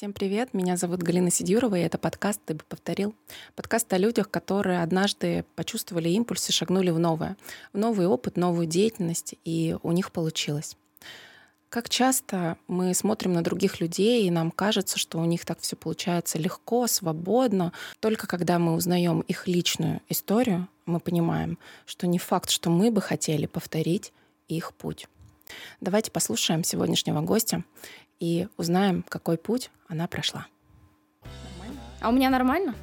Всем привет, меня зовут Галина Сидюрова, и это подкаст «Ты бы повторил». Подкаст о людях, которые однажды почувствовали импульс и шагнули в новое, в новый опыт, новую деятельность, и у них получилось. Как часто мы смотрим на других людей, и нам кажется, что у них так все получается легко, свободно. Только когда мы узнаем их личную историю, мы понимаем, что не факт, что мы бы хотели повторить их путь. Давайте послушаем сегодняшнего гостя и узнаем, какой путь она прошла. Нормально? А у меня нормально?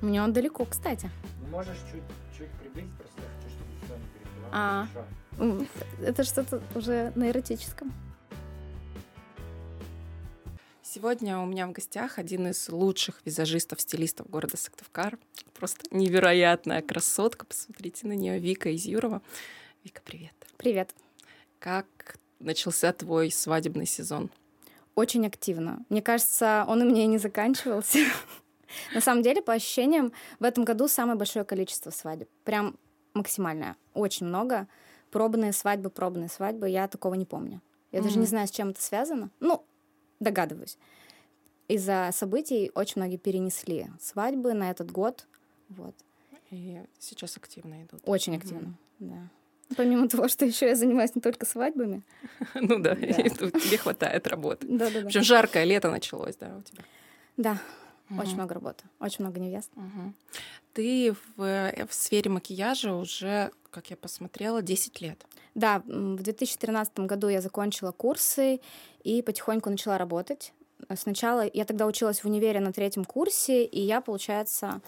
У меня он далеко, кстати. Можешь чуть, чуть приблизить, просто я хочу, чтобы все не перебивало. А. Хорошо. Это что-то уже на эротическом. Сегодня у меня в гостях один из лучших визажистов-стилистов города Сыктывкар. Просто невероятная красотка. Посмотрите на нее. Вика из Юрова. Вика, привет. Привет. Как начался твой свадебный сезон? Очень активно. Мне кажется, он у меня и не заканчивался. На самом деле, по ощущениям, в этом году самое большое количество свадеб. Прям максимальное. Очень много. Пробные свадьбы, пробные свадьбы. Я такого не помню. Я даже не знаю, с чем это связано. Ну, догадываюсь. Из-за событий очень многие перенесли свадьбы на этот год. Вот. И сейчас активно идут. Очень активно, да. Помимо того, что еще я занимаюсь не только свадьбами. Ну да, тебе хватает работы. Да, да, да. Причем жаркое лето началось, да, у тебя? Да, очень много работы, очень много невест. Ты в, э, в сфере макияжа уже, как я посмотрела, 10 лет. Да, в 2013 году я закончила курсы и потихоньку начала работать. Сначала я тогда училась в универе на третьем курсе, и я, получается,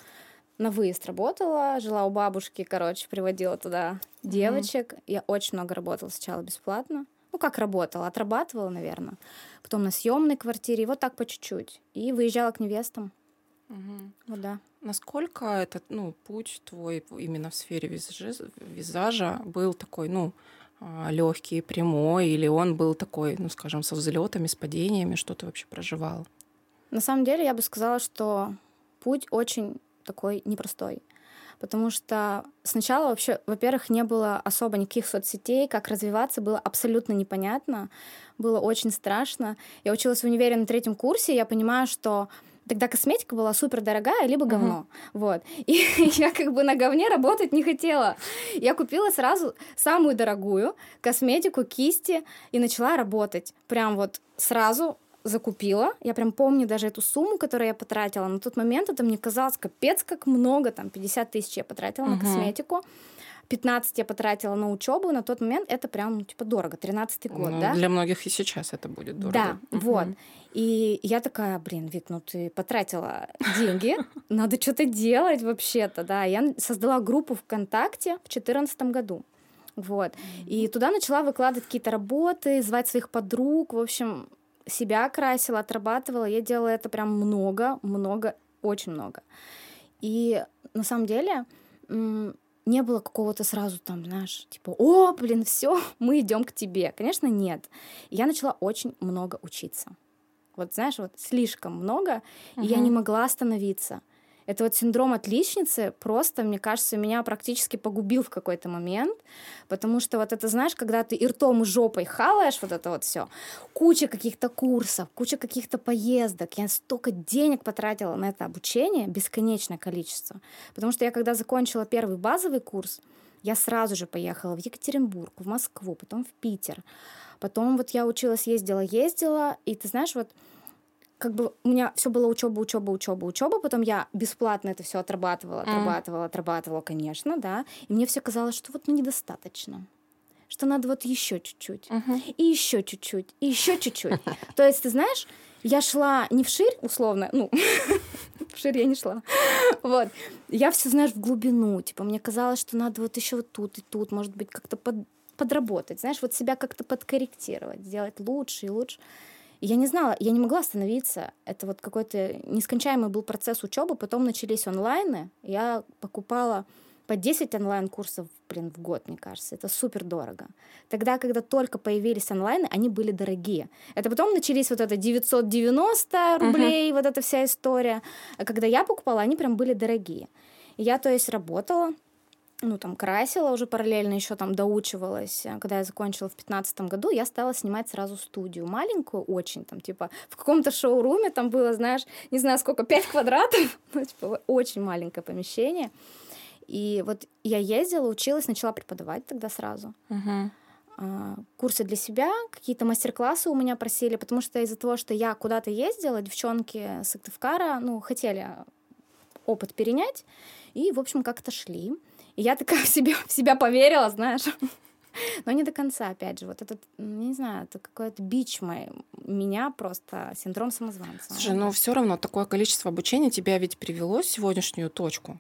на выезд работала, жила у бабушки, короче, приводила туда девочек. Mm-hmm. Я очень много работала сначала бесплатно. Ну, как работала, отрабатывала, наверное. Потом на съемной квартире, и вот так по чуть-чуть. И выезжала к невестам. Угу. Вот да. Насколько этот ну, путь твой именно в сфере визажи, визажа был такой, ну, а, легкий, прямой, или он был такой, ну, скажем, со взлетами, с падениями, что ты вообще проживал? На самом деле, я бы сказала, что путь очень такой непростой. Потому что сначала вообще, во-первых, не было особо никаких соцсетей, как развиваться было абсолютно непонятно, было очень страшно. Я училась в универе на третьем курсе, я понимаю, что тогда косметика была супер дорогая, либо говно. Uh-huh. Вот. И я как бы на говне работать не хотела. Я купила сразу самую дорогую косметику, кисти и начала работать. Прям вот сразу закупила. Я прям помню даже эту сумму, которую я потратила. На тот момент это мне казалось капец как много. Там 50 тысяч я потратила uh-huh. на косметику. 15 я потратила на учебу, на тот момент это прям, ну, типа, дорого, 13-й год, ну, да? Для многих и сейчас это будет дорого. Да, uh-huh. вот. И я такая, блин, Вик, ну ты потратила деньги, надо что-то делать вообще-то, да. Я создала группу ВКонтакте в 2014 году. Вот. И туда начала выкладывать какие-то работы, звать своих подруг. В общем, себя красила, отрабатывала. Я делала это прям много, много, очень много. И на самом деле не было какого-то сразу там, знаешь, типа, о, блин, все, мы идем к тебе. Конечно, нет. Я начала очень много учиться. Вот, знаешь, вот слишком много, uh-huh. и я не могла остановиться. Это вот синдром отличницы просто, мне кажется, меня практически погубил в какой-то момент, потому что вот это, знаешь, когда ты и ртом, и жопой хаваешь вот это вот все, куча каких-то курсов, куча каких-то поездок, я столько денег потратила на это обучение, бесконечное количество, потому что я когда закончила первый базовый курс, я сразу же поехала в Екатеринбург, в Москву, потом в Питер, потом вот я училась, ездила, ездила, и ты знаешь, вот как бы у меня все было учеба, учеба, учеба, учеба. Потом я бесплатно это все отрабатывала, отрабатывала, отрабатывала, конечно, да. И мне все казалось, что вот ну недостаточно что надо вот еще чуть-чуть, uh-huh. и еще чуть-чуть, и еще чуть-чуть. То есть, ты знаешь, я шла не вширь, условно, ну, вширь я не шла. Вот. Я все, знаешь, в глубину. Типа, мне казалось, что надо вот еще вот тут и тут, может быть, как-то под, подработать, знаешь, вот себя как-то подкорректировать, сделать лучше и лучше. И я не знала, я не могла остановиться. Это вот какой-то нескончаемый был процесс учебы. Потом начались онлайны. Я покупала по 10 онлайн-курсов, блин, в год, мне кажется. Это супер дорого. Тогда, когда только появились онлайны, они были дорогие. Это потом начались вот это 990 рублей, uh-huh. вот эта вся история. А когда я покупала, они прям были дорогие. И я, то есть, работала, ну, там, красила уже параллельно, еще там доучивалась. А Когда я закончила в пятнадцатом году, я стала снимать сразу студию. Маленькую очень, там, типа, в каком-то шоуруме там было, знаешь, не знаю сколько, 5 квадратов. Ну, типа, очень маленькое помещение. И вот я ездила, училась, начала преподавать тогда сразу. А, Курсы для себя, какие-то мастер-классы у меня просили, потому что из-за того, что я куда-то ездила, девчонки с Сыктывкара, ну, хотели опыт перенять, и, в общем, как-то шли. И я такая в себя, в себя поверила, знаешь. Но не до конца, опять же. Вот этот, не знаю, это какой-то бич мой, меня просто синдром самозванца. Слушай, но все равно такое количество обучения тебя ведь привело в сегодняшнюю точку?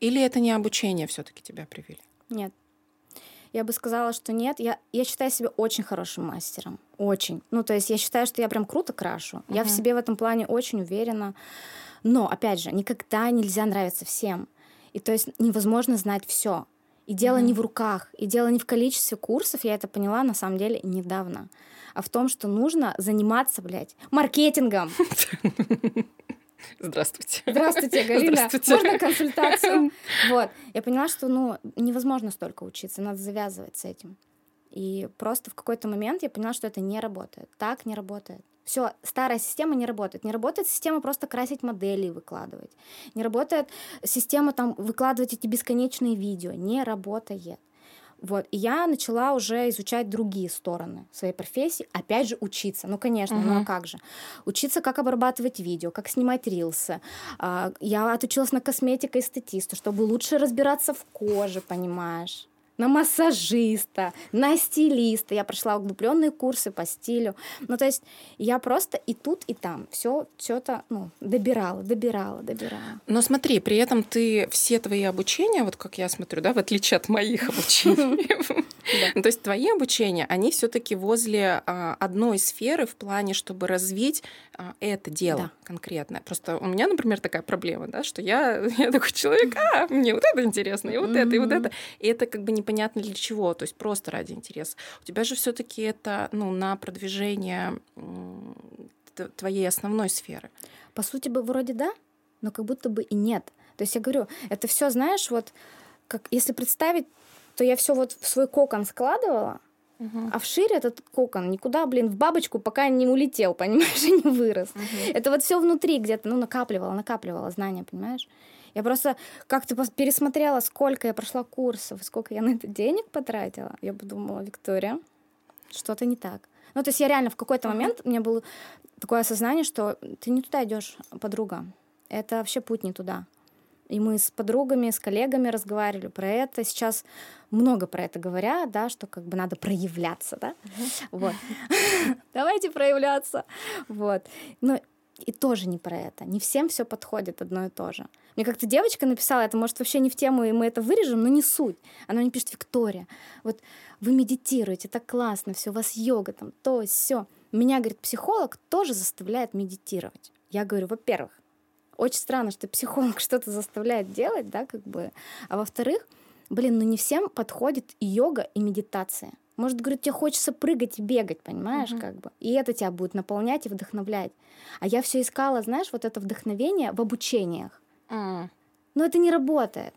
Или это не обучение все-таки тебя привели? Нет. Я бы сказала, что нет. Я, я считаю себя очень хорошим мастером. Очень. Ну, то есть я считаю, что я прям круто крашу. Я в себе в этом плане очень уверена. Но, опять же, никогда нельзя нравиться всем. И то есть невозможно знать все. И дело не в руках, и дело не в количестве курсов, я это поняла на самом деле недавно, а в том, что нужно заниматься, блядь, маркетингом. Здравствуйте. Здравствуйте, Галина. Здравствуйте. Можно консультацию? Вот. Я поняла, что ну, невозможно столько учиться, надо завязывать с этим. И просто в какой-то момент я поняла, что это не работает. Так не работает. Все, старая система не работает. Не работает система просто красить модели и выкладывать. Не работает система там выкладывать эти бесконечные видео. Не работает. Вот. И я начала уже изучать другие стороны своей профессии. Опять же, учиться. Ну, конечно, ну а как же? Учиться, как обрабатывать видео, как снимать рилсы. А, Я отучилась на косметика и статиста, чтобы лучше разбираться в коже, понимаешь? На массажиста, на стилиста. Я прошла углубленные курсы по стилю. Ну, то есть я просто и тут, и там все, это ну, добирала, добирала, добирала. Но смотри, при этом ты все твои обучения, вот как я смотрю, да, в отличие от моих обучений, то есть твои обучения, они все-таки возле а, одной сферы в плане, чтобы развить а, это дело конкретное. Просто у меня, например, такая проблема, да, что я, такой человек, а, мне вот это интересно, и вот это, и вот это. И это как бы непонятно для чего, то есть просто ради интереса. У тебя же все-таки это, ну, на продвижение твоей основной сферы. По сути бы вроде да, но как будто бы и нет. То есть я говорю, это все, знаешь, вот как если представить, то я все вот в свой кокон складывала, а вширь этот кокон никуда, блин, в бабочку пока не улетел, понимаешь, и не вырос. Это вот все внутри где-то, ну, накапливала, накапливала знания, понимаешь? Я просто как-то пересмотрела, сколько я прошла курсов, сколько я на это денег потратила. Я подумала, Виктория, что-то не так. Ну, то есть я реально в какой-то момент, у меня было такое осознание, что ты не туда идешь, подруга. Это вообще путь не туда. И мы с подругами, с коллегами разговаривали про это. Сейчас много про это говорят, да, что как бы надо проявляться, да. Вот. Давайте проявляться. Вот. Но и тоже не про это. Не всем все подходит одно и то же. Мне как-то девочка написала, это может вообще не в тему, и мы это вырежем, но не суть. Она мне пишет, Виктория, вот вы медитируете, так классно, все, у вас йога, там, то, все. Меня, говорит, психолог тоже заставляет медитировать. Я говорю, во-первых, очень странно, что психолог что-то заставляет делать, да, как бы. А во-вторых, блин, ну не всем подходит йога, и медитация. Может, говорю, тебе хочется прыгать и бегать, понимаешь, Мгм. как бы. И это тебя будет наполнять и вдохновлять. А я все искала, знаешь, вот это вдохновение в обучениях. М. Но это не работает.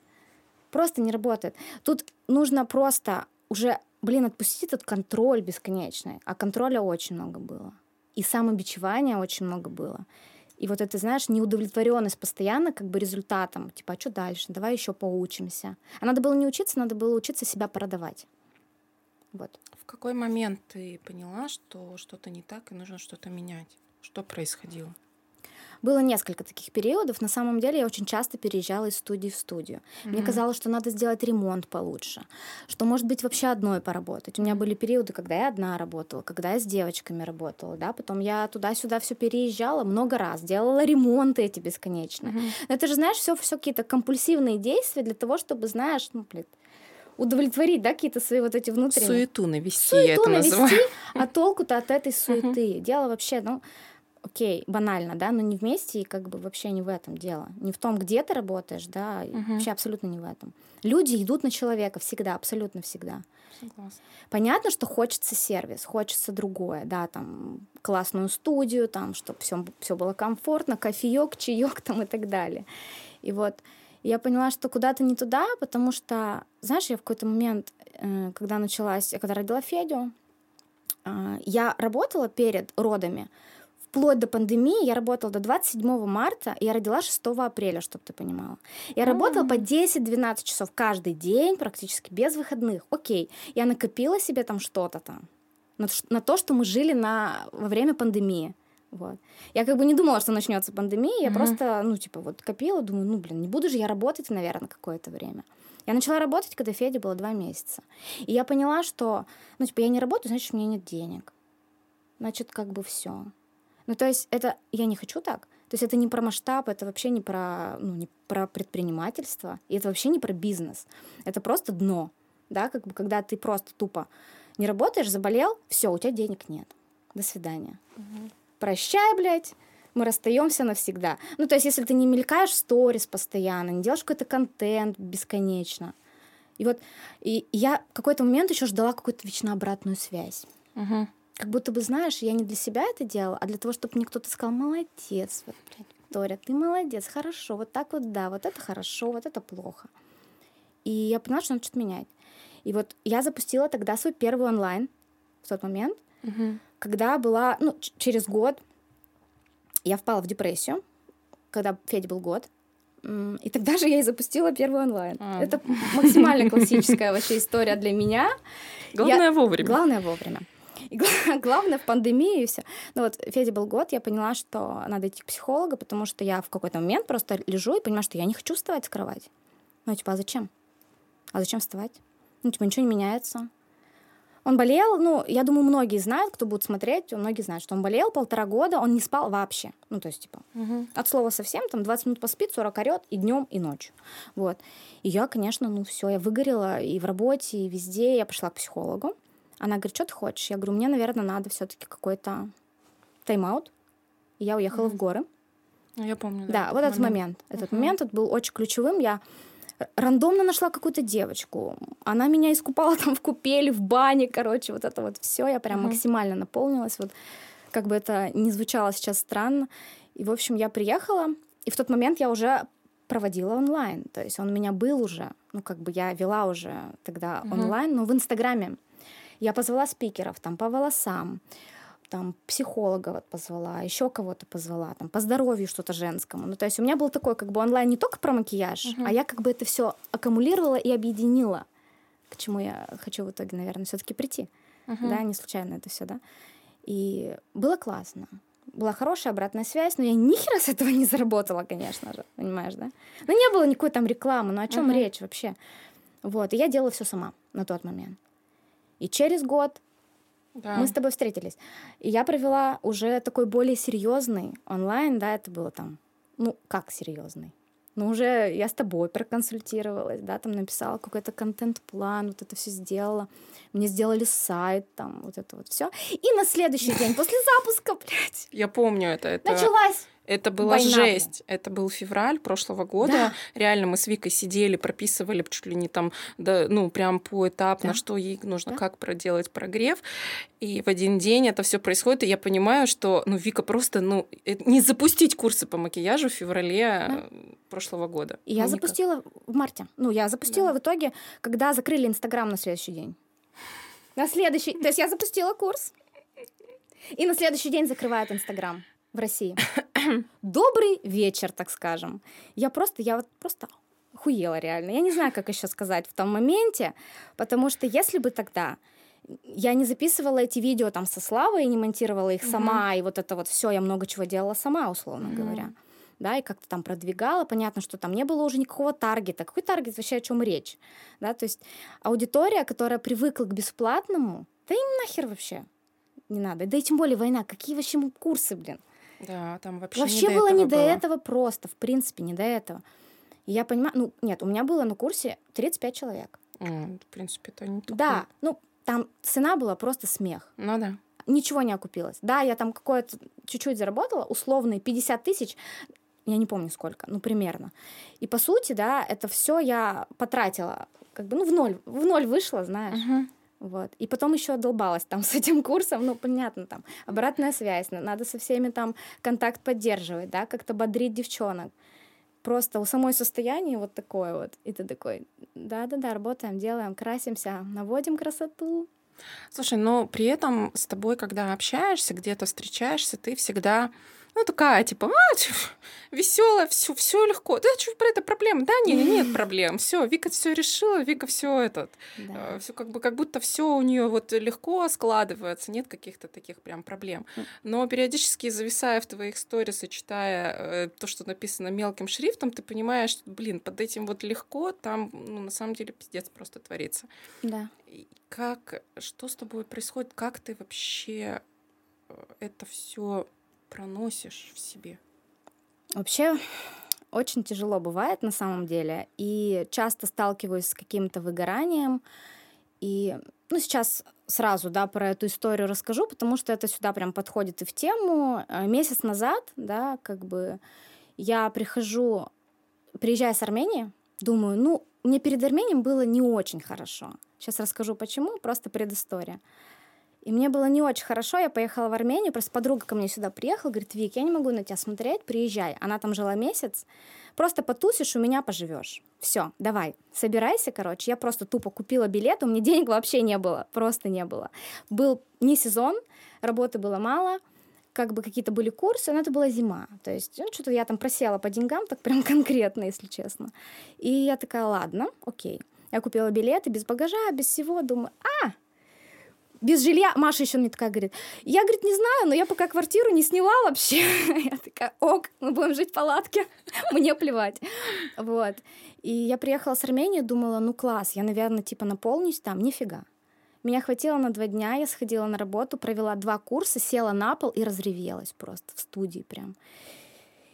Просто не работает. Тут нужно просто уже, блин, отпустить этот контроль бесконечный. А контроля очень много было. И самобичевания очень много было. И вот это, знаешь, неудовлетворенность постоянно как бы результатом. Типа, а что дальше? Давай еще поучимся. А надо было не учиться, надо было учиться себя продавать. Вот. В какой момент ты поняла, что что-то не так и нужно что-то менять? Что происходило? Было несколько таких периодов. На самом деле я очень часто переезжала из студии в студию. Мне Мгм. казалось, что надо сделать ремонт получше, что, может быть, вообще одной поработать. У меня были периоды, когда я одна работала, когда я с девочками работала, да, потом я туда-сюда все переезжала много раз, делала ремонты эти бесконечные. Мгм. Но это же, знаешь, все, все какие-то компульсивные действия для того, чтобы, знаешь, ну, блин, удовлетворить, да, какие-то свои вот эти внутренние Суету навести, я это суету называю. навести, а толку-то от этой суеты. Дело вообще, ну, окей, банально, да, но не вместе и как бы вообще не в этом дело. Не в том, где ты работаешь, да, Мгм. вообще абсолютно не в этом. Люди идут на человека всегда, абсолютно всегда. Согласна. Понятно, что хочется сервис, хочется другое, да, там классную студию, там, чтобы все, все было комфортно, кофеек, чаек там и так далее. И вот я поняла, что куда-то не туда, потому что, знаешь, я в какой-то момент, э, когда началась, когда родила Федю, э, я работала перед родами, вплоть до пандемии я работала до 27 марта, и я родила 6 апреля, чтобы ты понимала. Я mm-hmm. работала по 10-12 часов каждый день, практически без выходных. Окей, я накопила себе там что-то там, на, на то, что мы жили на, во время пандемии. Вот. Я как бы не думала, что начнется пандемия, я mm-hmm. просто, ну, типа, вот копила, думаю, ну, блин, не буду же я работать, наверное, какое-то время. Я начала работать, когда Феде было два месяца. И я поняла, что, ну, типа, я не работаю, значит, у меня нет денег. Значит, как бы все. Ну, то есть это я не хочу так. То есть это не про масштаб, это вообще не про, ну, не про предпринимательство, и это вообще не про бизнес. Это просто дно, да, как бы когда ты просто тупо не работаешь, заболел, все, у тебя денег нет. До свидания. Угу прощай, блядь, мы расстаемся навсегда. Ну, то есть, если ты не мелькаешь в сторис постоянно, не делаешь какой-то контент бесконечно. И вот и я в какой-то момент еще ждала какую-то вечно обратную связь. Угу. Как будто бы, знаешь, я не для себя это делала, а для того, чтобы мне кто-то сказал, молодец, вот, блядь, Виктория, ты молодец, хорошо, вот так вот, да, вот это хорошо, вот это плохо. И я поняла, что надо что-то менять. И вот я запустила тогда свой первый онлайн в тот момент, угу когда была, ну, через год я впала в депрессию, когда Федя был год. И тогда же я и запустила первый онлайн. А. Это максимально классическая вообще история для меня. Главное я... вовремя. Главное вовремя. И главное в пандемии и все. Ну вот Федя был год, я поняла, что надо идти к психологу, потому что я в какой-то момент просто лежу и понимаю, что я не хочу вставать с кровати. Ну, типа, а зачем? А зачем вставать? Ну, типа, ничего не меняется. Он болел, ну, я думаю, многие знают, кто будет смотреть, многие знают, что он болел полтора года, он не спал вообще. Ну, то есть, типа, угу. от слова совсем, там, 20 минут поспит, 40 орет и днем, и ночью. Вот. И я, конечно, ну, все, я выгорела и в работе, и везде. Я пошла к психологу. Она говорит, что ты хочешь? Я говорю, мне, наверное, надо все-таки какой-то тайм-аут. И я уехала угу. в горы. Ну, я помню, да. Да, вот этот момент. Этот угу. момент был очень ключевым. Я рандомно нашла какую-то девочку. Она меня искупала там в купели, в бане, короче, вот это вот все. Я прям uh-huh. максимально наполнилась. Вот как бы это не звучало сейчас странно. И, в общем, я приехала, и в тот момент я уже проводила онлайн. То есть он у меня был уже, ну, как бы я вела уже тогда uh-huh. онлайн, но в Инстаграме. Я позвала спикеров там по волосам, там психолога вот позвала, еще кого-то позвала, там по здоровью что-то женскому. Ну, то есть у меня был такой как бы онлайн не только про макияж, uh-huh. а я как бы это все аккумулировала и объединила, к чему я хочу в итоге, наверное, все-таки прийти. Uh-huh. Да, не случайно это все, да. И было классно. Была хорошая обратная связь, но я ни хера с этого не заработала, конечно же, понимаешь, да? Но не было никакой там рекламы, ну о чем uh-huh. речь вообще? Вот, и я делала все сама на тот момент. И через год да. Мы с тобой встретились. И я провела уже такой более серьезный онлайн, да, это было там, ну, как серьезный? Ну, уже я с тобой проконсультировалась, да, там написала какой-то контент-план, вот это все сделала. Мне сделали сайт, там, вот это вот все. И на следующий день, после запуска, блядь. Я помню это. это... Началась это была Война. жесть. Это был февраль прошлого года. Да. Реально мы с Викой сидели, прописывали чуть ли не там, да, ну, прям по этапу, да. что ей нужно, да. как проделать прогрев. И в один день это все происходит, и я понимаю, что, ну, Вика просто, ну, э, не запустить курсы по макияжу в феврале да. прошлого года. И я ну, запустила в марте. Ну, я запустила да. в итоге, когда закрыли Инстаграм на следующий день. На следующий... То есть я запустила курс, и на следующий день закрывают Инстаграм в России. Добрый вечер, так скажем. Я просто, я вот просто хуела реально. Я не знаю, как еще сказать в том моменте, потому что если бы тогда я не записывала эти видео там со Славой и не монтировала их сама, mm-hmm. и вот это вот все, я много чего делала сама, условно mm-hmm. говоря. Да, и как-то там продвигала. Понятно, что там не было уже никакого таргета. Какой таргет вообще о чем речь? Да, то есть аудитория, которая привыкла к бесплатному, да им нахер вообще не надо. Да и тем более война. Какие вообще курсы, блин? Да, там вообще, вообще не было до не до этого просто, в принципе, не до этого. И я понимаю, ну, нет, у меня было на курсе 35 человек. Mm, в принципе, это не такое. Да, ну, там цена была просто смех. Ну да. Ничего не окупилось. Да, я там какое-то чуть-чуть заработала, условные 50 тысяч, я не помню сколько, ну, примерно. И по сути, да, это все я потратила, как бы, ну, в ноль, в ноль вышло, знаешь. Uh-huh. Вот. И потом еще долбалась там с этим курсом, ну, понятно, там, обратная связь, надо со всеми там контакт поддерживать, да, как-то бодрить девчонок. просто у самой состояние вот такое вот. И ты такой, да-да-да, работаем, делаем, красимся, наводим красоту. Слушай, но при этом с тобой, когда общаешься, где-то встречаешься, ты всегда ну, такая, типа, а, веселая, все, все легко. Да, что про это проблема? Да, нет, нет проблем. Все, Вика все решила, Вика все этот. Да. Э, все как бы как будто все у нее вот легко складывается, нет каких-то таких прям проблем. Но периодически зависая в твоих сторис и читая э, то, что написано мелким шрифтом, ты понимаешь, что, блин, под этим вот легко, там, ну, на самом деле, пиздец просто творится. Да. Как, что с тобой происходит? Как ты вообще э, это все проносишь в себе? Вообще, очень тяжело бывает на самом деле. И часто сталкиваюсь с каким-то выгоранием. И ну, сейчас сразу да, про эту историю расскажу, потому что это сюда прям подходит и в тему. Э, месяц назад, да, как бы я прихожу, приезжая с Армении, думаю, ну, мне перед Арменией было не очень хорошо. Сейчас расскажу почему, просто предыстория. И мне было не очень хорошо, я поехала в Армению, просто подруга ко мне сюда приехала, говорит, Вик, я не могу на тебя смотреть, приезжай. Она там жила месяц, просто потусишь, у меня поживешь. Все, давай, собирайся, короче. Я просто тупо купила билет, у меня денег вообще не было, просто не было. Был не сезон, работы было мало, как бы какие-то были курсы, но это была зима. То есть, ну, что-то я там просела по деньгам, так прям конкретно, если честно. И я такая, ладно, окей. Я купила билеты без багажа, без всего, думаю, а, без жилья. Маша еще мне такая говорит, я, говорит, не знаю, но я пока квартиру не сняла вообще. Я такая, ок, мы будем жить в палатке, мне плевать. Вот. И я приехала с Армении, думала, ну класс, я, наверное, типа наполнюсь там, нифига. Меня хватило на два дня, я сходила на работу, провела два курса, села на пол и разревелась просто в студии прям.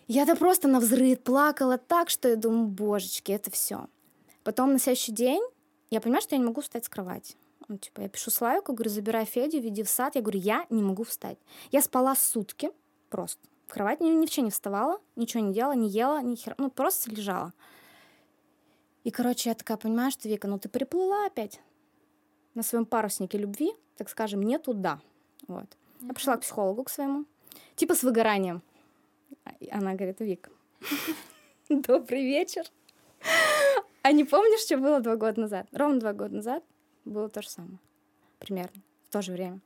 Я-то просто на взрыв плакала так, что я думаю, божечки, это все. Потом на следующий день я понимаю, что я не могу встать с кровати. Ну, типа, я пишу Славику, говорю, забирай Федю, веди в сад. Я говорю, я не могу встать. Я спала сутки просто. В кровать ни, ни в чем не вставала, ничего не делала, не ела, ни хера. Ну, просто лежала. И, короче, я такая понимаю, что, Вика, ну ты приплыла опять на своем паруснике любви, так скажем, не туда. Вот. Mm-hmm. Я пришла к психологу к своему, типа с выгоранием. Она говорит, Вик, добрый вечер. А не помнишь, что было два года назад? Ровно два года назад было то же самое. Примерно. В то же время.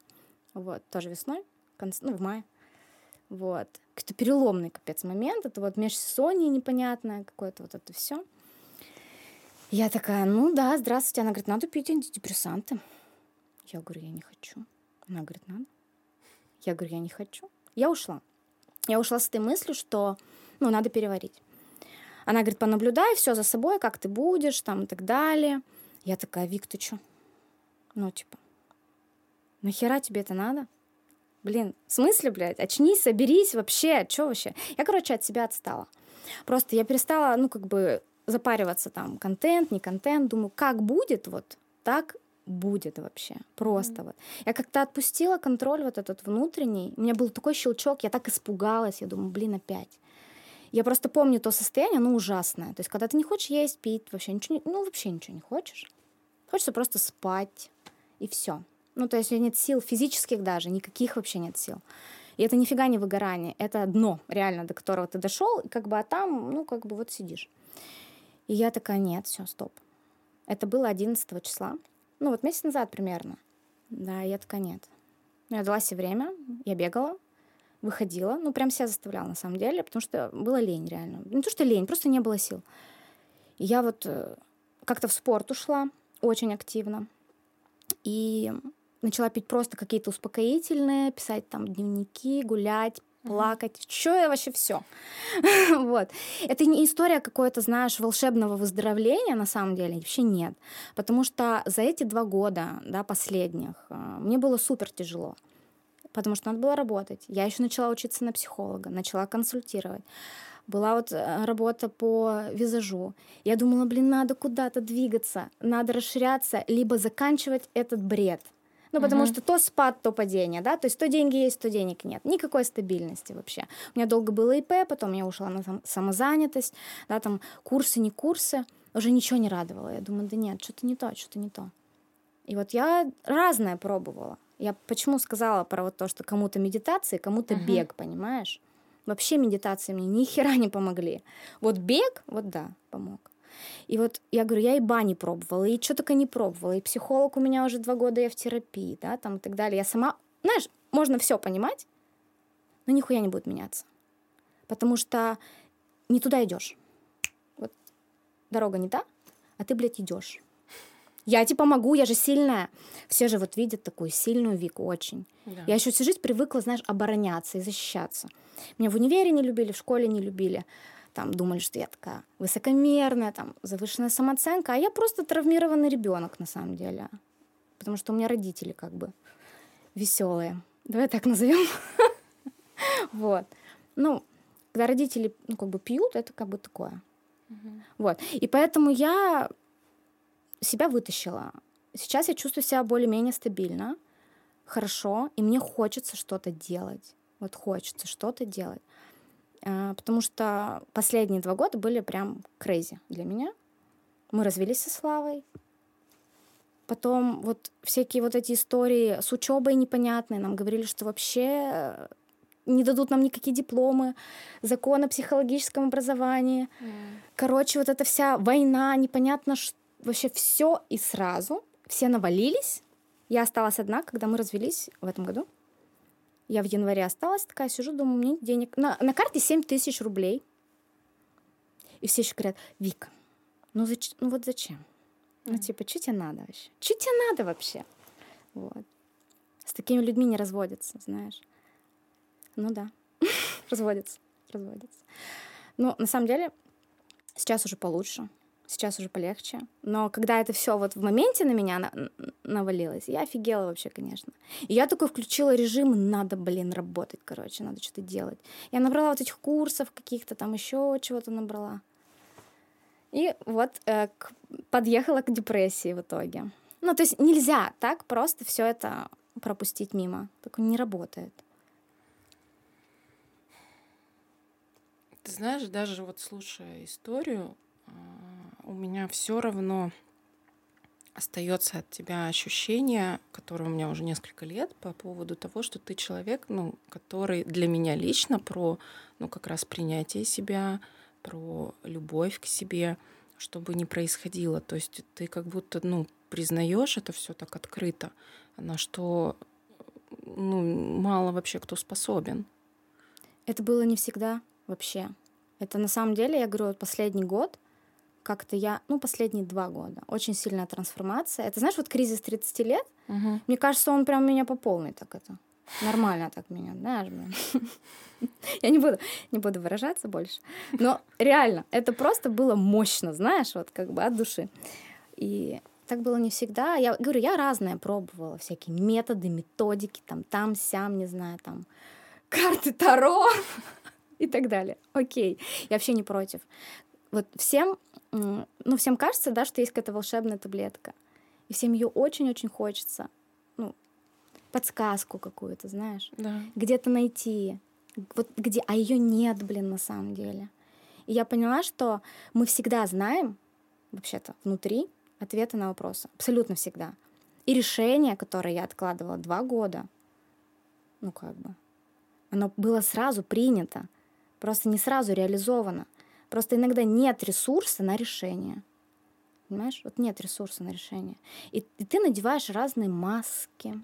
Вот. Тоже весной, конц... ну, в мае. Вот. Какой-то переломный, капец, момент. Это вот межсезонье непонятное какое-то вот это все. Я такая, ну да, здравствуйте. Она говорит, надо пить антидепрессанты. Я говорю, я не хочу. Она говорит, надо. Я говорю, я не хочу. Я ушла. Я ушла с этой мыслью, что, ну, надо переварить. Она говорит, понаблюдай все за собой, как ты будешь, там, и так далее. Я такая, Вик, ты что? Ну, типа, нахера тебе это надо? Блин, в смысле, блядь? Очнись, соберись вообще. Что вообще? Я, короче, от себя отстала. Просто я перестала, ну, как бы запариваться там, контент, не контент. Думаю, как будет, вот так будет вообще. Просто mm-hmm. вот. Я как-то отпустила контроль вот этот внутренний. У меня был такой щелчок, я так испугалась. Я думаю, блин, опять. Я просто помню то состояние, оно ужасное. То есть, когда ты не хочешь есть, пить, вообще ничего, не, ну, вообще ничего не хочешь. Хочется просто спать, и все. Ну, то есть нет сил физических даже, никаких вообще нет сил. И это нифига не выгорание, это дно, реально, до которого ты дошел, как бы, а там, ну, как бы вот сидишь. И я такая, нет, все, стоп. Это было 11 числа, ну, вот месяц назад примерно. Да, я такая, нет. Я дала себе время, я бегала, выходила, ну, прям себя заставляла, на самом деле, потому что было лень, реально. Не то, что лень, просто не было сил. И я вот э, как-то в спорт ушла очень активно. И начала пить просто какие-то успокоительные, писать там дневники, гулять, плакать. Что я вообще все? вот. Это не история какой-то, знаешь, волшебного выздоровления, на самом деле, вообще нет. Потому что за эти два года, да, последних, э, мне было супер тяжело. Потому что надо было работать. Я еще начала учиться на психолога, начала консультировать была вот э, работа по визажу. Я думала, блин, надо куда-то двигаться, надо расширяться, либо заканчивать этот бред. Ну, потому uh-huh. что то спад, то падение, да, то есть то деньги есть, то денег нет. Никакой стабильности вообще. У меня долго было ИП, потом я ушла на самозанятость, да, там курсы, не курсы, уже ничего не радовало. Я думаю, да нет, что-то не то, что-то не то. И вот я разное пробовала. Я почему сказала про вот то, что кому-то медитации, кому-то uh-huh. бег, понимаешь? Вообще медитации мне ни хера не помогли. Вот бег, вот да, помог. И вот я говорю, я и бани пробовала, и что только не пробовала, и психолог у меня уже два года, я в терапии, да, там и так далее. Я сама, знаешь, можно все понимать, но нихуя не будет меняться. Потому что не туда идешь. Вот дорога не та, а ты, блядь, идешь. Я типа могу, я же сильная. Все же вот видят такую сильную Вику очень. Да. Я еще всю жизнь привыкла, знаешь, обороняться и защищаться. Меня в универе не любили, в школе не любили. Там думали, что я такая высокомерная, там завышенная самооценка, а я просто травмированный ребенок на самом деле. Потому что у меня родители как бы веселые. Давай так назовем. Вот. Ну, когда родители, ну, как бы пьют, это как бы такое. Вот. И поэтому я себя вытащила. Сейчас я чувствую себя более-менее стабильно, хорошо, и мне хочется что-то делать. Вот хочется что-то делать. А, потому что последние два года были прям крейзи для меня. Мы развелись со Славой. Потом вот всякие вот эти истории с учебой непонятные. Нам говорили, что вообще э, не дадут нам никакие дипломы, закон о психологическом образовании. Mm. Короче, вот эта вся война, непонятно что вообще все и сразу. Все навалились. Я осталась одна, когда мы развелись в этом году. Я в январе осталась такая, сижу, думаю, мне денег. На, на карте 7 тысяч рублей. И все еще говорят, Вика, ну, зач... ну вот зачем? Ну, типа, что тебе надо вообще? Что тебе надо вообще? Вот. С такими людьми не разводятся, знаешь. Ну да, разводятся, разводятся. Но на самом деле сейчас уже получше сейчас уже полегче. Но когда это все вот в моменте на меня на- навалилось, я офигела вообще, конечно. И я такой включила режим, надо, блин, работать, короче, надо что-то делать. Я набрала вот этих курсов каких-то, там еще чего-то набрала. И вот э, к, подъехала к депрессии в итоге. Ну, то есть нельзя так просто все это пропустить мимо. Так не работает. Ты знаешь, даже вот слушая историю, а, у меня все равно остается от тебя ощущение, которое у меня уже несколько лет, по поводу того, что ты человек, ну, который для меня лично про, ну, как раз принятие себя, про любовь к себе, чтобы не происходило. То есть ты как будто, ну, признаешь это все так открыто, на что, ну, мало вообще кто способен. Это было не всегда вообще. Это на самом деле, я говорю, последний год как-то я, ну, последние два года, очень сильная трансформация. Это, знаешь, вот кризис 30 лет, угу. мне кажется, он прям меня по полной так это, нормально так меня, знаешь, блин. Я не буду, не буду выражаться больше. Но реально, это просто было мощно, знаешь, вот как бы от души. И так было не всегда. Я говорю, я разное пробовала, всякие методы, методики, там, там, сям, не знаю, там, карты Таро и так далее. Окей, я вообще не против. Вот всем ну, всем кажется, да, что есть какая-то волшебная таблетка. И всем ее очень-очень хочется. Ну, подсказку какую-то, знаешь. Да. Где-то найти. Вот где, а ее нет, блин, на самом деле. И я поняла, что мы всегда знаем, вообще-то, внутри ответы на вопросы. Абсолютно всегда. И решение, которое я откладывала два года, ну как бы, оно было сразу принято, просто не сразу реализовано. Просто иногда нет ресурса на решение. Понимаешь? Вот нет ресурса на решение. И, и ты надеваешь разные маски,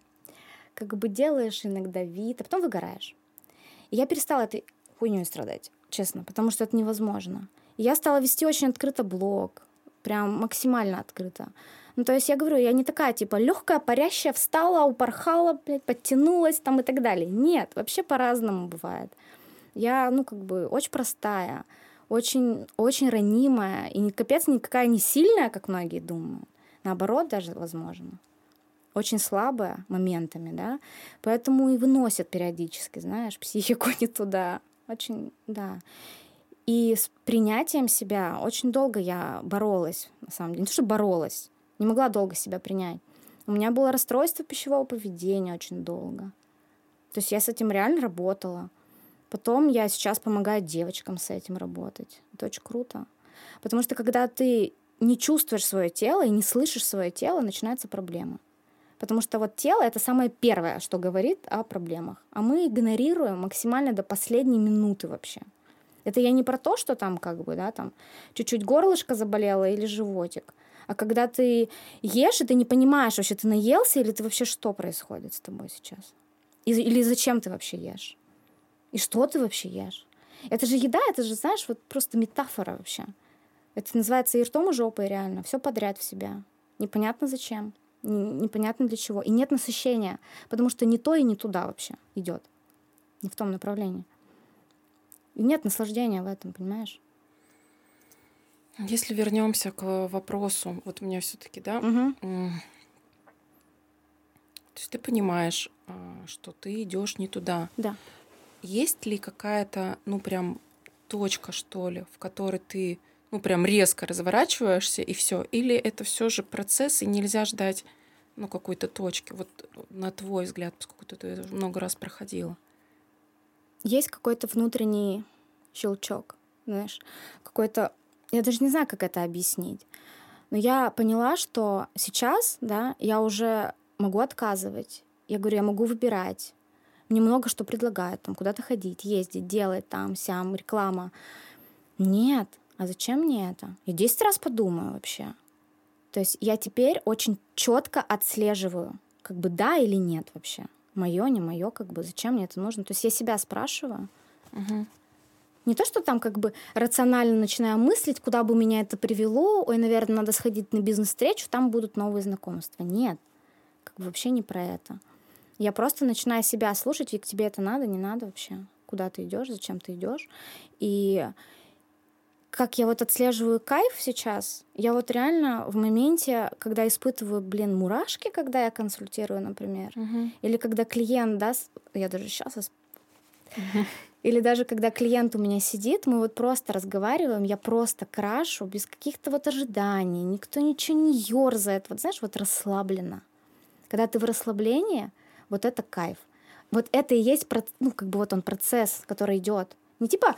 как бы делаешь иногда вид, а потом выгораешь. И я перестала этой хуйней страдать, честно, потому что это невозможно. И я стала вести очень открыто блог, прям максимально открыто. Ну, то есть я говорю, я не такая, типа, легкая, парящая, встала, упорхала, блядь, подтянулась там и так далее. Нет, вообще по-разному бывает. Я, ну, как бы, очень простая очень, очень ранимая и не капец никакая не сильная, как многие думают. Наоборот, даже возможно. Очень слабая моментами, да. Поэтому и выносят периодически, знаешь, психику не туда. Очень, да. И с принятием себя очень долго я боролась, на самом деле. Не то, что боролась, не могла долго себя принять. У меня было расстройство пищевого поведения очень долго. То есть я с этим реально работала. Потом я сейчас помогаю девочкам с этим работать. Это очень круто. Потому что когда ты не чувствуешь свое тело и не слышишь свое тело, начинаются проблемы. Потому что вот тело это самое первое, что говорит о проблемах. А мы игнорируем максимально до последней минуты вообще. Это я не про то, что там как бы, да, там чуть-чуть горлышко заболело или животик. А когда ты ешь, и ты не понимаешь, вообще ты наелся или ты вообще что происходит с тобой сейчас? Или зачем ты вообще ешь? И что ты вообще ешь? Это же еда, это же, знаешь, вот просто метафора вообще. Это называется и ртом, и жопой реально. Все подряд в себя. Непонятно зачем, непонятно для чего. И нет насыщения, потому что не то и не туда вообще идет. Не в том направлении. И нет наслаждения в этом, понимаешь? Если вернемся к вопросу, вот у меня все-таки, да, Угу. то есть ты понимаешь, а, что ты идешь не туда. Да. Есть ли какая-то, ну прям точка, что ли, в которой ты, ну прям резко разворачиваешься и все, или это все же процесс и нельзя ждать, ну какой-то точки. Вот на твой взгляд, поскольку ты это много раз проходила. Есть какой-то внутренний щелчок, знаешь, какой-то... Я даже не знаю, как это объяснить. Но я поняла, что сейчас, да, я уже могу отказывать. Я говорю, я могу выбирать. Мне много что предлагают, там, куда-то ходить, ездить, делать там, сям, реклама. Нет, а зачем мне это? Я 10 раз подумаю вообще. То есть я теперь очень четко отслеживаю, как бы да или нет вообще. Мое, не мое, как бы зачем мне это нужно. То есть я себя спрашиваю. Мгм. Не то, что там как бы рационально начинаю мыслить, куда бы меня это привело, ой, наверное, надо сходить на бизнес-встречу, там будут новые знакомства. Нет, как бы вообще не про это. Я просто начинаю себя слушать, ведь тебе это надо, не надо вообще. Куда ты идешь, зачем ты идешь. И как я вот отслеживаю кайф сейчас, я вот реально в моменте, когда испытываю, блин, мурашки, когда я консультирую, например, Мгм. или когда клиент даст, я даже сейчас или даже когда клиент у меня сидит, мы вот просто разговариваем, я просто крашу без каких-то вот ожиданий, никто ничего не ерзает, вот знаешь, вот расслабленно. Когда ты в расслаблении, вот это кайф. Вот это и есть, ну, как бы вот он процесс, который идет. Не типа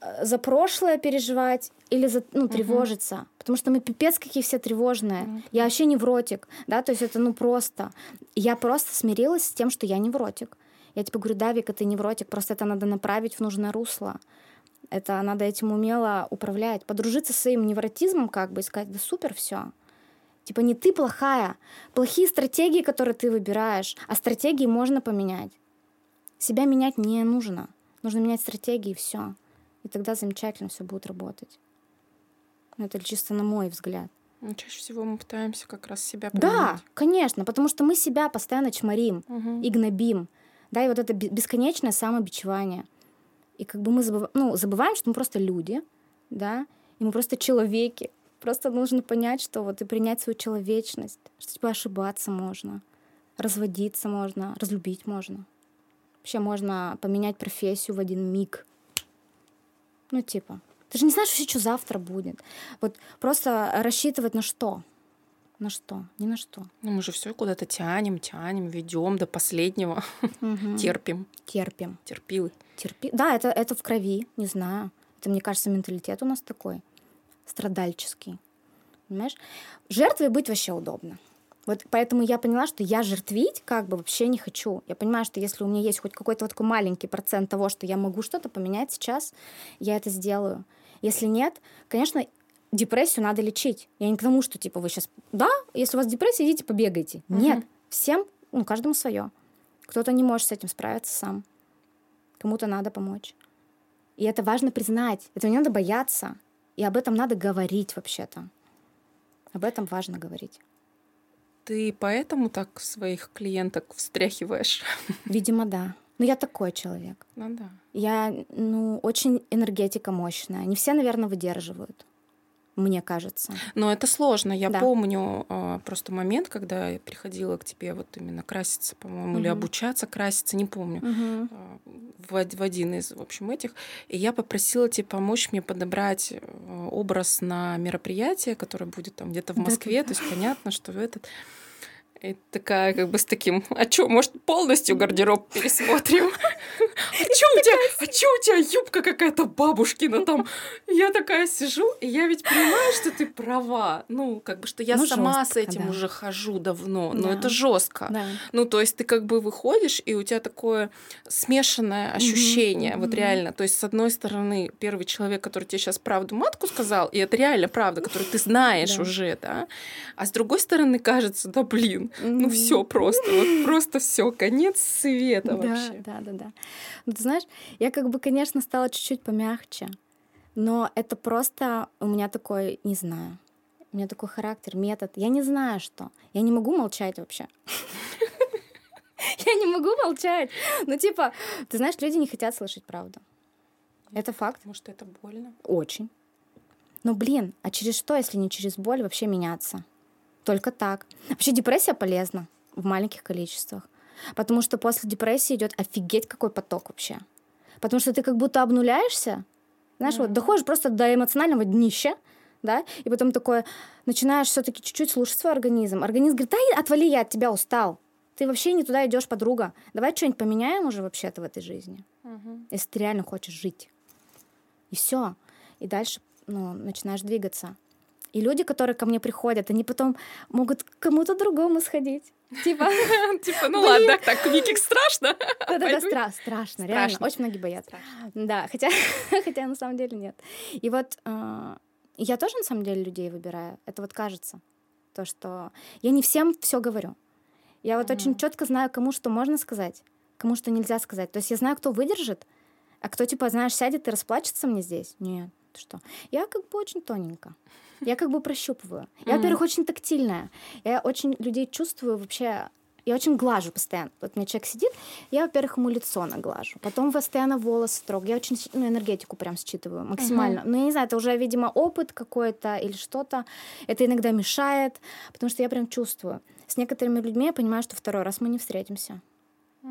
э, за прошлое переживать или за, ну, тревожиться. Потому что мы пипец какие все тревожные. Ну, Я вообще невротик, да, то есть это ну просто. Я просто смирилась с тем, что я невротик. Я типа говорю, да, Вика, ты невротик, просто это надо направить в нужное русло. Это надо этим умело управлять. Подружиться со своим невротизмом, как бы, сказать, да супер, все. Типа не ты плохая. Плохие стратегии, которые ты выбираешь, а стратегии можно поменять. Себя менять не нужно. Нужно менять стратегии, и все. И тогда замечательно все будет работать. Ну, Это чисто на мой взгляд. Ну, чаще всего мы пытаемся как раз себя Да, поменять. конечно, потому что мы себя постоянно чморим Мгм. и гнобим. Да, и вот это бе- бесконечное самобичевание. И как бы мы забыв- ну, забываем, что мы просто люди, да, и мы просто человеки. Просто нужно понять, что вот и принять свою человечность, что типа ошибаться можно, разводиться можно, разлюбить можно. Вообще можно поменять профессию в один миг. Ну, типа. Ты же не знаешь вообще, что завтра будет. Вот просто рассчитывать на что? На что? Ни на что. Ну, мы же все куда-то тянем, тянем, ведем до последнего, Мгм. терпим, Терпим. терпилы. Терпи. Да, это, это в крови, не знаю. Это, мне кажется, менталитет у нас такой страдальческий. Понимаешь? Жертвой быть вообще удобно. Вот поэтому я поняла, что я жертвить как бы вообще не хочу. Я понимаю, что если у меня есть хоть какой-то вот такой маленький процент того, что я могу что-то поменять сейчас, я это сделаю. Если нет, конечно, депрессию надо лечить. Я не к тому, что типа вы сейчас, да, если у вас депрессия, идите побегайте. Мгм. Нет, всем, ну, каждому свое. Кто-то не может с этим справиться сам. Кому-то надо помочь. И это важно признать. Этого не надо бояться. И об этом надо говорить вообще-то. Об этом важно говорить. Ты поэтому так своих клиенток встряхиваешь? Видимо, да. Но я такой человек. Ну да. Я, ну, очень энергетика мощная. Не все, наверное, выдерживают. Мне кажется. Но это сложно. Я Да. помню а, просто момент, когда я приходила к тебе вот именно краситься, по-моему, или Мгм. обучаться краситься, не помню. а, в, од- в один из, в общем, этих. И я попросила тебе помочь мне подобрать э, образ на мероприятие, которое будет там где-то в. Москве. То есть понятно, что этот... И такая как бы с таким, а чё, может, полностью гардероб пересмотрим? А чё у тебя, а чё у тебя юбка какая-то бабушкина там? Я такая сижу, и я ведь понимаю, что ты права. Ну, как бы, что я Ну, сама с этим уже хожу давно. Но это жестко. Ну, то есть ты как бы выходишь, и у тебя такое смешанное ощущение, вот реально. То есть, с одной стороны, первый человек, который тебе сейчас правду матку сказал, и это реально правда, которую ты знаешь уже, да. А с другой стороны, кажется, да блин, ну все просто, вот просто все, конец света вообще. да, да, да. Ну, ты знаешь, я как бы, конечно, стала чуть-чуть помягче, но это просто у меня такой, не знаю, у меня такой характер, метод. Я не знаю, что. Я не могу молчать вообще. Я не могу молчать. Ну, типа, ты знаешь, люди не хотят слышать правду. Это факт. Может, это больно? Очень. Но, блин, а через что, если не через боль, вообще меняться? Только так. Вообще депрессия полезна в маленьких количествах. Потому что после депрессии идет офигеть какой поток вообще. Потому что ты как будто обнуляешься, знаешь, вот Мгм. доходишь просто до эмоционального днища, да, и потом такое начинаешь все-таки чуть-чуть слушать свой организм. Организм говорит, дай отвали, я от тебя устал. Ты вообще не туда идешь, подруга. Давай что-нибудь поменяем уже вообще-то в этой жизни если ты реально хочешь жить. И все. И дальше ну, начинаешь двигаться. И люди, которые ко мне приходят, они потом могут к кому-то другому сходить. Типа, Типа, ну ладно, так, Викик, страшно. да-да-да, Пойду. стра- страшно, реально. Страшно. Очень многие боятся. Да, хотя, хотя на самом деле нет. И вот э, я тоже на самом деле людей выбираю. Это вот кажется. То, что я не всем все говорю. Я вот очень четко знаю, кому что можно сказать, кому что нельзя сказать. То есть я знаю, кто выдержит, а кто, типа, знаешь, сядет и расплачется мне здесь. Нет, ты что? Я как бы очень тоненько. Я как бы прощупываю. Я, Мгм. во-первых, очень тактильная. Я очень людей чувствую вообще. Я очень глажу постоянно. Вот меня человек сидит, я, во-первых, ему лицо наглажу. Потом постоянно волосы трогаю. Я очень ну, энергетику прям считываю максимально. Но я не знаю, это уже, видимо, опыт какой-то или что-то. Это иногда мешает, потому что я прям чувствую. С некоторыми людьми я понимаю, что второй раз мы не встретимся.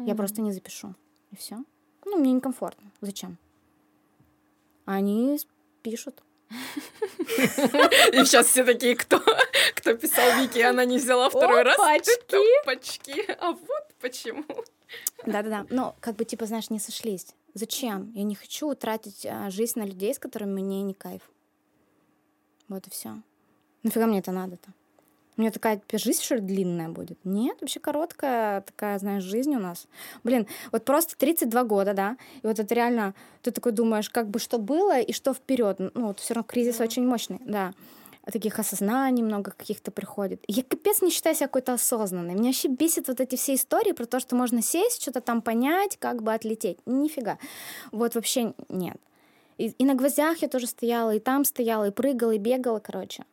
Я просто не запишу. И все. Ну, мне некомфортно. Зачем? Они пишут. И сейчас все такие, кто, кто писал Вики, она не взяла второй раз. Опачки. А вот почему. Да-да-да. Но как бы, типа, знаешь, не сошлись. Зачем? Я не хочу тратить а, жизнь на людей, с которыми мне не кайф. Вот и все. Нафига мне это надо-то? У меня такая теперь жизнь, что ли, длинная будет? Нет, вообще короткая такая, знаешь, жизнь у нас. Блин, вот просто 32 года, да, и вот это реально, ты такой думаешь, как бы что было и что вперед. Ну, вот все равно кризис Да. очень мощный, да. Таких осознаний много каких-то приходит. Я капец не считаю себя какой-то осознанной. Меня вообще бесит вот эти все истории про то, что можно сесть, что-то там понять, как бы отлететь. Нифига. Вот вообще нет. И, и на гвоздях я тоже стояла, и там стояла, и прыгала, и бегала, короче.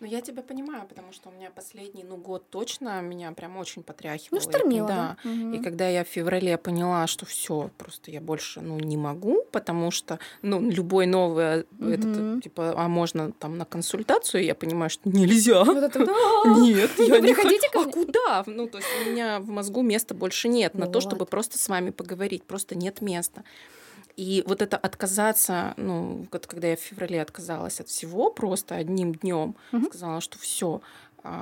Ну, я тебя понимаю, потому что у меня последний, ну, год точно меня прям очень потряхивало. Ну, И когда- да. Мгм. И когда я в феврале поняла, что все, просто я больше, ну, не могу, потому что, ну, любой новый, Мгм. этот, типа, а можно там на консультацию, я понимаю, что нельзя. Вот это Нет, я не Приходите хочу. А куда? Ну, то есть у меня в мозгу места больше нет на то, чтобы просто с вами поговорить. Просто нет места. И вот это отказаться, ну, вот когда я в феврале отказалась от всего просто одним днем, Мгм. сказала, что все,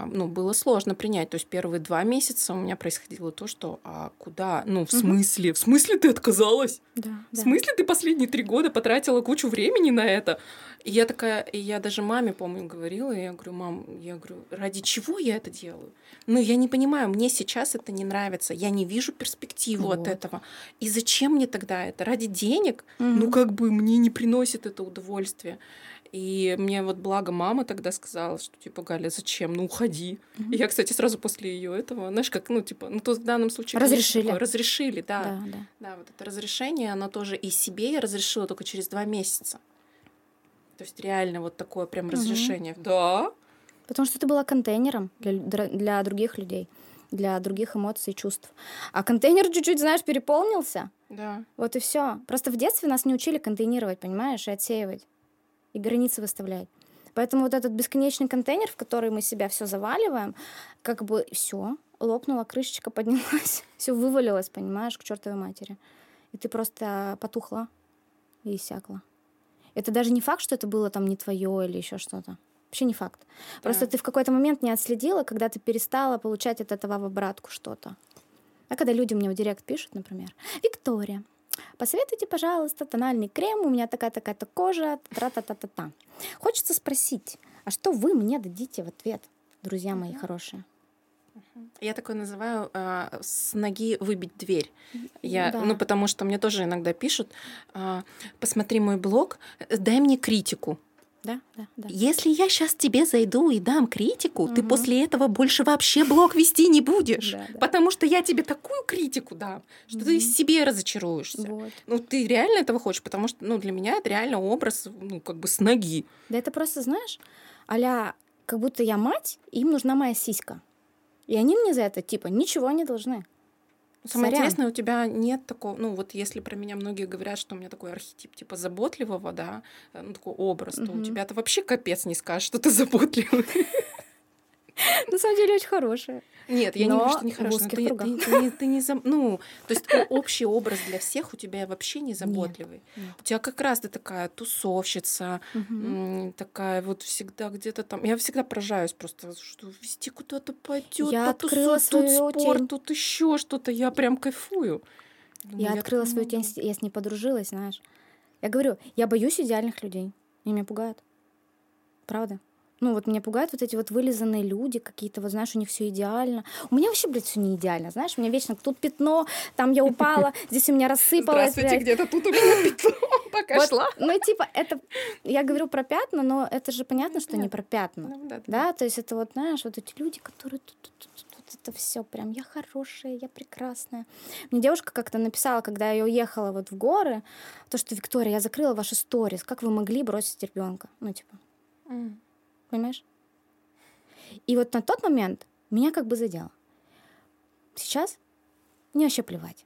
ну, было сложно принять. То есть первые два месяца у меня происходило то, что а куда? Ну, в смысле? В смысле ты отказалась? Да, В да. смысле ты последние три года потратила кучу времени на это? И я такая, и я даже маме, помню, говорила, и я говорю, мам, я говорю, ради чего я это делаю? Ну, я не понимаю, мне сейчас это не нравится, я не вижу перспективу от Вот. этого. И зачем мне тогда это? Ради денег? Мгм. Ну, как бы мне не приносит это удовольствие. И мне вот благо мама тогда сказала, что типа, Галя, зачем? Ну, уходи. Мгм. И я, кстати, сразу после ее этого, знаешь, как, ну, типа, ну, то в данном случае... Разрешили. такое, Разрешили, да. Да, да. Да, вот это разрешение, оно тоже и себе я разрешила только через два месяца. То есть реально вот такое прям разрешение. Да. Потому что ты была контейнером для, для других людей, для других эмоций и чувств. А контейнер чуть-чуть, знаешь, переполнился. Да. Вот и все. Просто в детстве нас не учили контейнировать, понимаешь, и отсеивать, и границы выставлять. Поэтому вот этот бесконечный контейнер, в который мы себя все заваливаем, как бы все, лопнула, крышечка поднялась, все вывалилось, понимаешь, к чертовой матери. И ты просто потухла и иссякла. Это даже не факт, что это было там не твое или еще что-то. Вообще не факт. Просто Да. ты в какой-то момент не отследила, когда ты перестала получать от этого в обратку что-то. А когда люди мне в директ пишут, например, Виктория, посоветуйте, пожалуйста, тональный крем, у меня такая-такая-то кожа, тра-та-та-та-та. Хочется спросить, а что вы мне дадите в ответ, друзья мои хорошие? Я такое называю а, с ноги выбить дверь. Я, Да. Ну, потому что мне тоже иногда пишут, а, посмотри мой блог, э, дай мне критику. Да, да, да. Если я сейчас тебе зайду и дам критику, ты Мгм. после этого больше вообще блог вести не будешь. Да, да. Потому что я тебе такую критику дам, что ты Мгм. в себе разочаруешься. Вот. Ну, ты реально этого хочешь, потому что, ну, для меня это реально образ, ну, как бы с ноги. Да это просто, знаешь, а как будто я мать, и им нужна моя сиська. И они мне за это, типа, ничего не должны. Самое Сорян. интересное, у тебя нет такого, ну вот если про меня многие говорят, что у меня такой архетип типа заботливого, да, э, ну такой образ, то у Мгм. тебя-то вообще капец не скажешь, что ты заботливый. На самом деле очень хорошая. Нет, я не Но говорю, что не в хорошо, но узких ты, кругах. ты- ты не, ты не зам- ну, то есть такой общий образ для всех у тебя вообще не заботливый. нет. У тебя как раз ты такая тусовщица, м, такая вот всегда где-то там. Я всегда поражаюсь просто, что везде куда-то пойдет, Я открыла потусует, тут свою спорт, тень. тут еще что-то. Я прям кайфую. Думаю, Я открыла свою тень, я с ней подружилась, знаешь. Я говорю, я боюсь идеальных людей. Они меня пугают. Правда. Ну, вот меня пугают вот эти вот вылизанные люди какие-то, вот знаешь, у них все идеально. У меня вообще, блядь, все не идеально, знаешь, у меня вечно тут пятно, там я упала, здесь у меня рассыпалось. Здравствуйте, где-то тут у меня пятно, пока Вот, шла. Ну, типа, это... Я говорю про пятна, но это же понятно, что не про пятна. Ну, да, да. Да, то есть это вот, знаешь, вот эти люди, которые тут, тут, тут, тут, это все прям, я хорошая, я прекрасная. Мне девушка как-то написала, когда я уехала вот в горы, то, что, Виктория, я закрыла ваши сторис, как вы могли бросить ребенка? Ну, типа, М. понимаешь? И вот на тот момент меня как бы задело. Сейчас мне вообще плевать.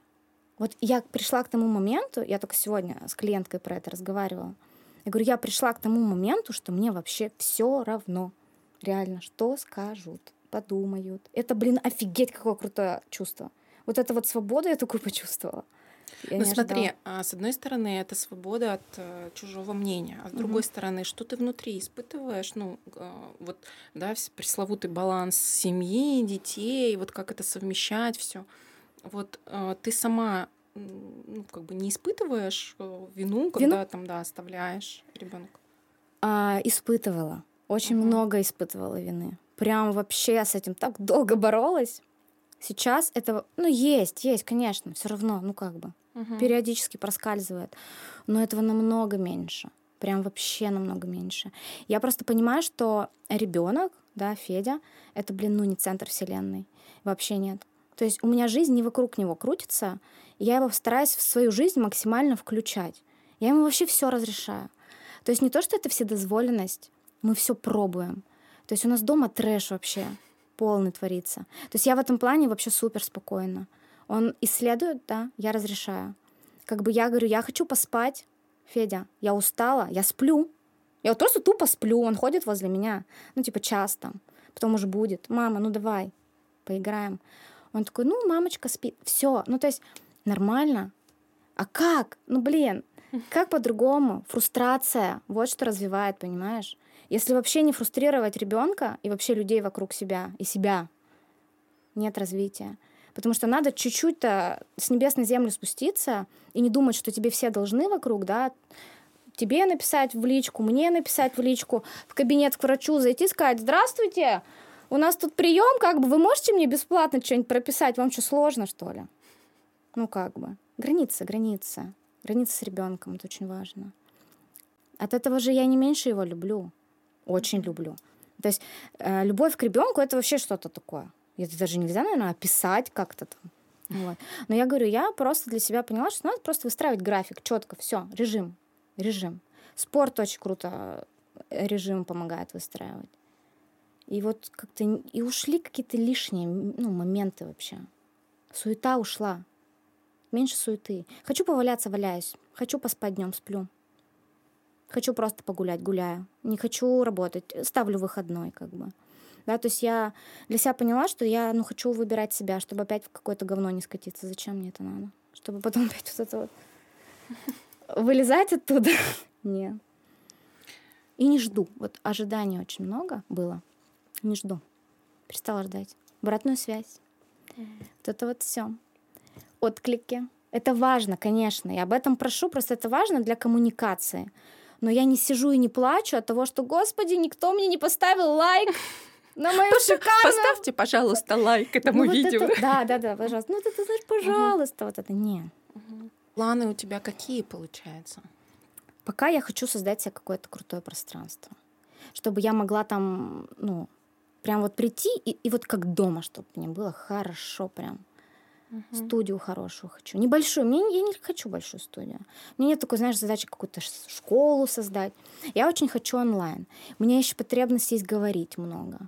Вот я пришла к тому моменту, я только сегодня с клиенткой про это разговаривала. Я говорю, я пришла к тому моменту, что мне вообще все равно. Реально, что скажут, подумают. Это, блин, офигеть, какое крутое чувство. Вот это вот свободу я такую почувствовала. Я Ну смотри, ожидала. а, с одной стороны, это свобода от э, чужого мнения, а с другой стороны, что ты внутри испытываешь, ну, э, вот, да, пресловутый баланс семьи, детей, вот как это совмещать, все. Вот э, ты сама, ну, как бы не испытываешь э, вину, когда там, да, оставляешь ребенка. А, испытывала. Очень Мгм. много испытывала вины. Прям вообще с этим так долго боролась. Сейчас это, ну, есть, есть, конечно, все равно, ну, как бы, периодически проскальзывает. Но этого намного меньше. Прям вообще намного меньше. Я просто понимаю, что ребенок, да, Федя, это, блин, ну, не центр вселенной. Вообще нет. То есть у меня жизнь не вокруг него крутится, и я его стараюсь в свою жизнь максимально включать. Я ему вообще все разрешаю. То есть не то, что это вседозволенность, мы все пробуем. То есть у нас дома трэш вообще полный творится. То есть я в этом плане вообще супер спокойна. Он исследует, да, я разрешаю. Как бы я говорю, я хочу поспать, Федя, я устала, я сплю. Я вот просто тупо сплю, он ходит возле меня, ну, типа, час там. Потом уже будет, мама, ну, давай, поиграем. Он такой, ну, мамочка спит. Все, ну, то есть нормально. А как? Ну, блин, как по-другому? Фрустрация, вот что развивает, понимаешь? Если вообще не фрустрировать ребенка и вообще людей вокруг себя и себя, нет развития. Потому что надо чуть-чуть-то с небес на землю спуститься и не думать, что тебе все должны вокруг, да, тебе написать в личку, мне написать в личку, в кабинет к врачу зайти, сказать, здравствуйте, у нас тут прием, как бы вы можете мне бесплатно что-нибудь прописать, вам что, сложно, что ли? Ну, как бы. Граница, граница. Граница с ребенком, это очень важно. От этого же я не меньше его люблю. Очень люблю. То есть э, любовь к ребенку это вообще что-то такое. Это даже нельзя, наверное, описать как-то там. Вот. Но я говорю, я просто для себя поняла, что надо просто выстраивать график четко, все, режим, режим. Спорт очень круто э, режим помогает выстраивать. И вот как-то и ушли какие-то лишние ну, моменты вообще. Суета ушла. Меньше суеты. Хочу поваляться, валяюсь. Хочу поспать днем, сплю. Хочу просто погулять, гуляю. Не хочу работать, ставлю выходной, как бы. Да, то есть я для себя поняла, что я ну, хочу выбирать себя, чтобы опять в какое-то говно не скатиться. Зачем мне это надо? Чтобы потом опять вот это вот вылезать оттуда. Нет. И не жду. Вот ожиданий очень много было. Не жду. Перестала ждать. Обратную связь. Вот это вот все. Отклики. Это важно, конечно. Я об этом прошу, просто это важно для коммуникации. Но я не сижу и не плачу от того, что, господи, никто мне не поставил лайк на мою шикарную... Поставьте, пожалуйста, лайк этому Ну, вот видео. это- Да, да, да, пожалуйста. Ну, вот это, знаешь, пожалуйста, вот это. Не. Планы у тебя какие, получается? Пока я хочу создать себе какое-то крутое пространство. Чтобы я могла там, ну, прям вот прийти и, и вот как дома, чтобы мне было хорошо прям. Студию хорошую хочу. Небольшую. Мне, я не хочу большую студию. У меня нет такой, знаешь, задачи какую-то школу создать. Я очень хочу онлайн. Меня еще потребность есть говорить много.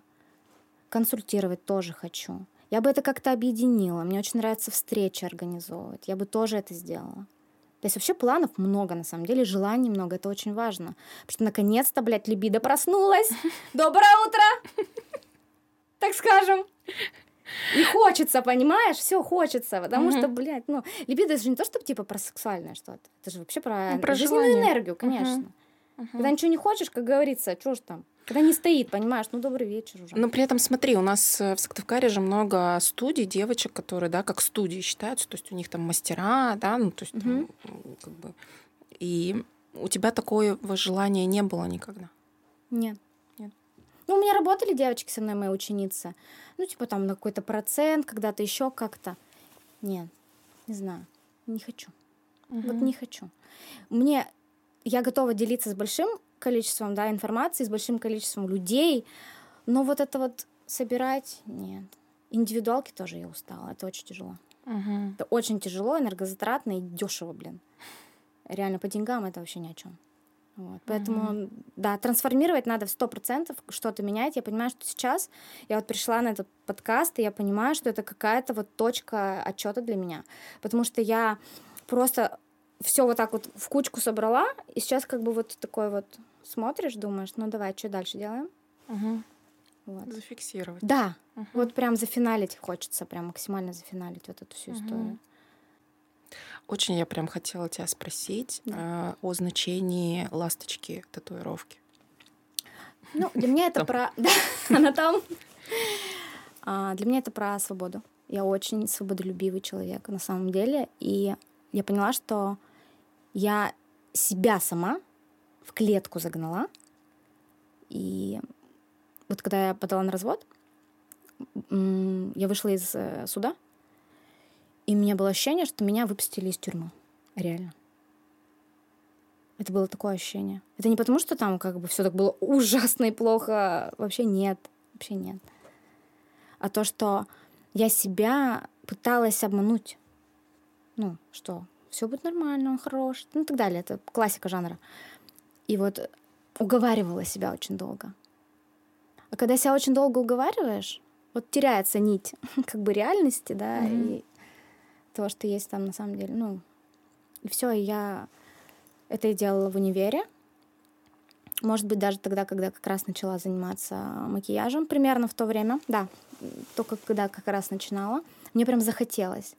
Консультировать тоже хочу. Я бы это как-то объединила. Мне очень нравится встречи организовывать. Я бы тоже это сделала. То есть вообще планов много, на самом деле, желаний много, это очень важно. Потому что наконец-то, блядь, либидо проснулась. Доброе утро! Так скажем. И хочется, понимаешь? Все хочется, потому Мгм. что, блядь, ну, либидо это же не то, чтобы типа про сексуальное что-то. Это же вообще про, Ну, про жизненную желание. энергию, конечно. Когда ничего не хочешь, как говорится, что ж там? Когда не стоит, понимаешь? Ну, добрый вечер уже. Но при этом, смотри, у нас э, в Сыктывкаре же много студий, девочек, которые, да, как студии считаются, то есть у них там мастера, да, ну, то есть там, Мгм. м, как бы... И у тебя такого желания не было никогда? Нет. Ну, у меня работали девочки со мной, мои ученицы. Ну, типа там на какой-то процент, когда-то еще как-то. Нет, не знаю. Не хочу. Вот не хочу. Мне я готова делиться с большим количеством да, информации, с большим количеством людей, но вот это вот собирать нет. Индивидуалки тоже я устала. Это очень тяжело. Мгм. Это очень тяжело, энергозатратно и дешево, блин. Реально по деньгам это вообще ни о чем. Вот. Поэтому, да, трансформировать надо в сто процентов, что-то менять. Я понимаю, что сейчас я вот пришла на этот подкаст, и я понимаю, что это какая-то вот точка отчета для меня. Потому что я просто все вот так вот в кучку собрала, и сейчас как бы вот такой вот смотришь, думаешь, ну давай, что дальше делаем? Мгм. Вот. Зафиксировать. Да, Мгм. вот прям зафиналить хочется, прям максимально зафиналить вот эту всю Мгм. историю. Очень я прям хотела тебя спросить Да. э, о значении ласточки татуировки. Ну, для меня это про... Да, она там. А, Для меня это про свободу. Я очень свободолюбивый человек на самом деле. И я поняла, что я себя сама в клетку загнала. И вот когда я подала на развод, я вышла из э, суда, и у меня было ощущение, что меня выпустили из тюрьмы. Реально. Это было такое ощущение. Это не потому, что там как бы все так было ужасно и плохо. Вообще нет. Вообще нет. А то, что я себя пыталась обмануть. Ну, что все будет нормально, он хорош. Ну, и так далее. Это классика жанра. И вот уговаривала себя очень долго. А когда себя очень долго уговариваешь, вот теряется нить как бы реальности, да, Мгм. и того, что есть там на самом деле. Ну, и все, я это я делала в универе. Может быть, даже тогда, когда как раз начала заниматься макияжем, примерно в то время. Да, только когда как раз начинала. Мне прям захотелось.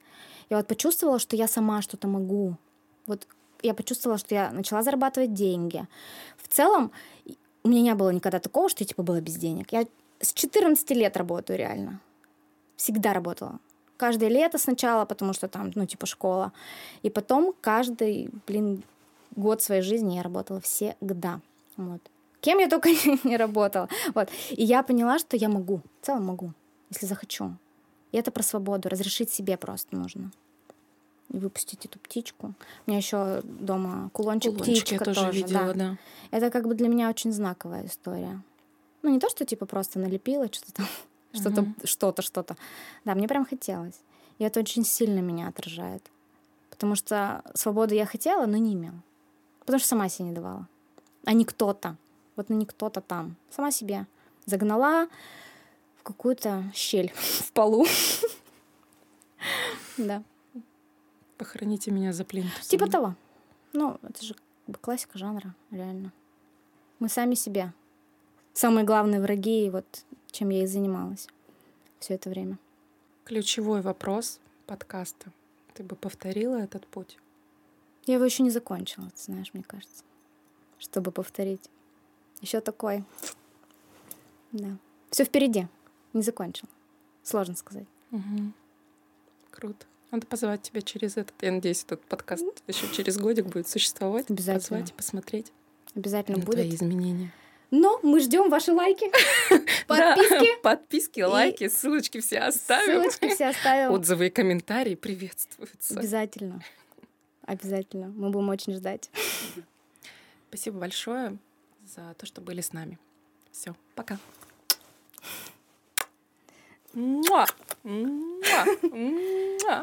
Я вот почувствовала, что я сама что-то могу. Вот я почувствовала, что я начала зарабатывать деньги. В целом, у меня не было никогда такого, что я типа была без денег. Я с 14 лет работаю реально. Всегда работала. Каждое лето сначала, потому что там, ну, типа школа. И потом каждый, блин, год своей жизни я работала всегда. Вот. Кем я только не работала. Вот. И я поняла, что я могу. В целом могу, если захочу. И это про свободу. Разрешить себе просто нужно. И выпустить эту птичку. У меня еще дома кулончик, Кулончики я птичка тоже, видела, да. да. Это как бы для меня очень знаковая история. Ну, не то, что типа просто налепила что-то что-то, что-то, что-то. Да, мне прям хотелось. И это очень сильно меня отражает. Потому что свободу я хотела, но не имела. Потому что сама себе не давала. А не кто-то. Вот ну не кто-то там. Сама себе загнала в какую-то щель в полу. Да. Похороните меня за плинтусом. Типа того. Ну, это же классика жанра, реально. Мы сами себе. Самые главные враги, и вот чем я и занималась все это время. Ключевой вопрос подкаста. Ты бы повторила этот путь? Я его еще не закончила, ты знаешь, мне кажется. Чтобы повторить. Еще такой. Да. Все впереди. Не закончил. Сложно сказать. Мгм. Круто. Надо позвать тебя через этот. Я надеюсь, этот подкаст еще через годик будет существовать. Обязательно. Позвать и посмотреть Обязательно на будет. твои изменения. Но мы ждем ваши лайки, подписки, подписки, лайки, ссылочки все оставим. ссылочки все оставим. Отзывы и комментарии приветствуются. Обязательно. Обязательно. Мы будем очень ждать. Спасибо большое за то, что были с нами. Все, пока. Муа! Муа! Муа!